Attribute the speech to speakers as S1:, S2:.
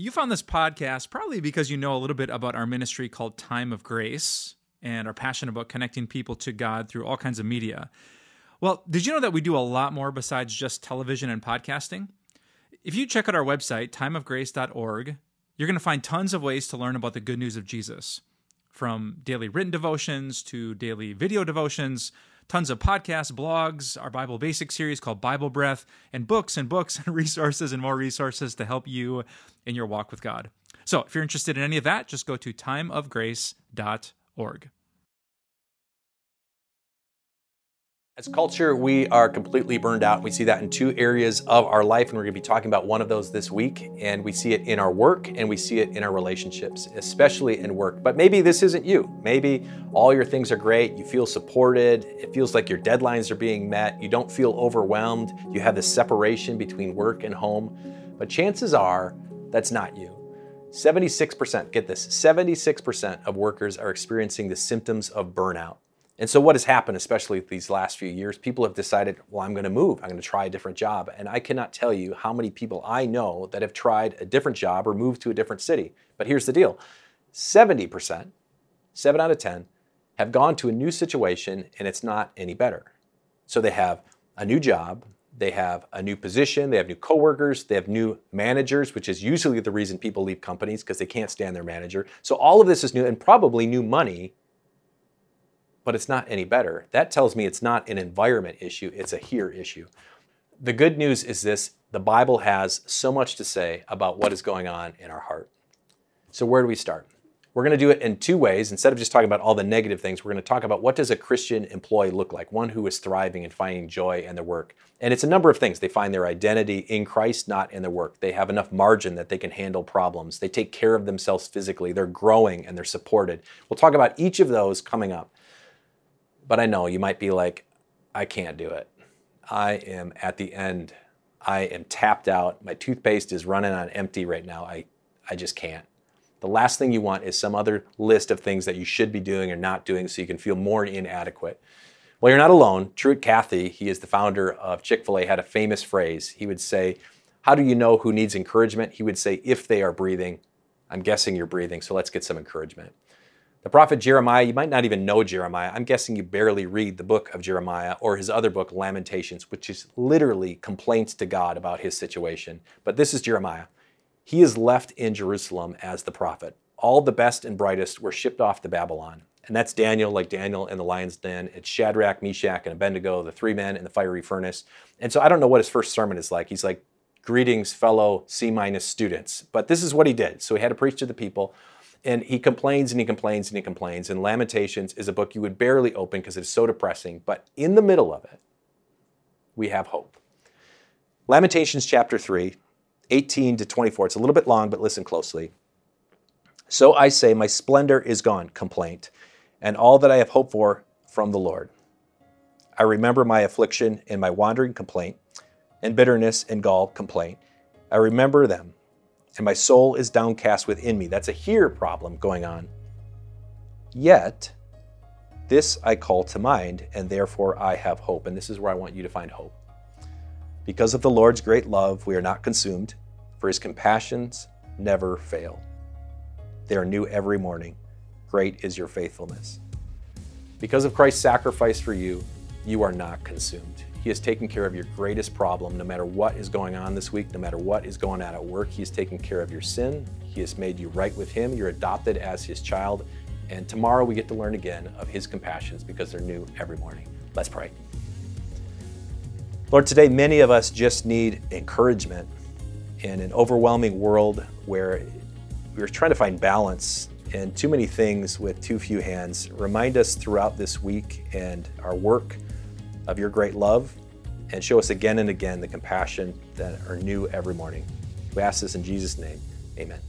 S1: You found this podcast probably because you know a little bit about our ministry called Time of Grace and are passionate about connecting people to God through all kinds of media. Well, did you know that we do a lot more besides just television and podcasting? If you check out our website, timeofgrace.org, you're going to find tons of ways to learn about the good news of Jesus. From daily written devotions to daily video devotions, tons of podcasts, blogs, our Bible Basics series called Bible Breath, and books and books and resources and more resources to help you in your walk with God. So if you're interested in any of that, just go to timeofgrace.org.
S2: As culture, we are completely burned out. We see that in two areas of our life, and we're going to be talking about one of those this week. And we see it in our work and we see it in our relationships, especially in work. But maybe this isn't you. Maybe all your things are great. You feel supported. It feels like your deadlines are being met. You don't feel overwhelmed. You have this separation between work and home. But chances are that's not you. 76%, get this, 76% of workers are experiencing the symptoms of burnout. And so, what has happened, especially these last few years, people have decided, well, I'm going to move. I'm going to try a different job. And I cannot tell you how many people I know that have tried a different job or moved to a different city. But here's the deal 70%, 7 out of 10, have gone to a new situation and it's not any better. So, they have a new job, they have a new position, they have new coworkers, they have new managers, which is usually the reason people leave companies because they can't stand their manager. So, all of this is new and probably new money but it's not any better. That tells me it's not an environment issue, it's a here issue. The good news is this the Bible has so much to say about what is going on in our heart. So, where do we start? We're going to do it in two ways. Instead of just talking about all the negative things, we're going to talk about what does a Christian employee look like, one who is thriving and finding joy in their work. And it's a number of things. They find their identity in Christ, not in their work. They have enough margin that they can handle problems. They take care of themselves physically. They're growing and they're supported. We'll talk about each of those coming up. But I know you might be like, I can't do it. I am at the end. I am tapped out. My toothpaste is running on empty right now. I, I just can't. The last thing you want is some other list of things that you should be doing or not doing so you can feel more inadequate. Well, you're not alone. Truett Cathy, he is the founder of Chick fil A, had a famous phrase. He would say, How do you know who needs encouragement? He would say, If they are breathing. I'm guessing you're breathing, so let's get some encouragement. The prophet Jeremiah, you might not even know Jeremiah. I'm guessing you barely read the book of Jeremiah or his other book, Lamentations, which is literally complaints to God about his situation. But this is Jeremiah. He is left in Jerusalem as the prophet. All the best and brightest were shipped off to Babylon. And that's Daniel, like Daniel in the lion's den. It's Shadrach, Meshach, and Abednego, the three men in the fiery furnace. And so I don't know what his first sermon is like. He's like, Greetings, fellow C minus students. But this is what he did. So he had to preach to the people. And he complains and he complains and he complains. And Lamentations is a book you would barely open because it's so depressing. But in the middle of it, we have hope. Lamentations chapter 3, 18 to 24. It's a little bit long, but listen closely. So I say, My splendor is gone, complaint, and all that I have hoped for from the Lord. I remember my affliction and my wandering complaint, and bitterness and gall complaint. I remember them and my soul is downcast within me. That's a here problem going on. Yet, this I call to mind, and therefore I have hope. And this is where I want you to find hope. Because of the Lord's great love, we are not consumed, for his compassions never fail. They are new every morning. Great is your faithfulness. Because of Christ's sacrifice for you, you are not consumed. He has taken care of your greatest problem no matter what is going on this week, no matter what is going on at work. He has taken care of your sin. He has made you right with Him. You're adopted as His child. And tomorrow we get to learn again of His compassions because they're new every morning. Let's pray. Lord, today many of us just need encouragement in an overwhelming world where we're trying to find balance and too many things with too few hands. Remind us throughout this week and our work of your great love and show us again and again the compassion that are new every morning. We ask this in Jesus' name. Amen.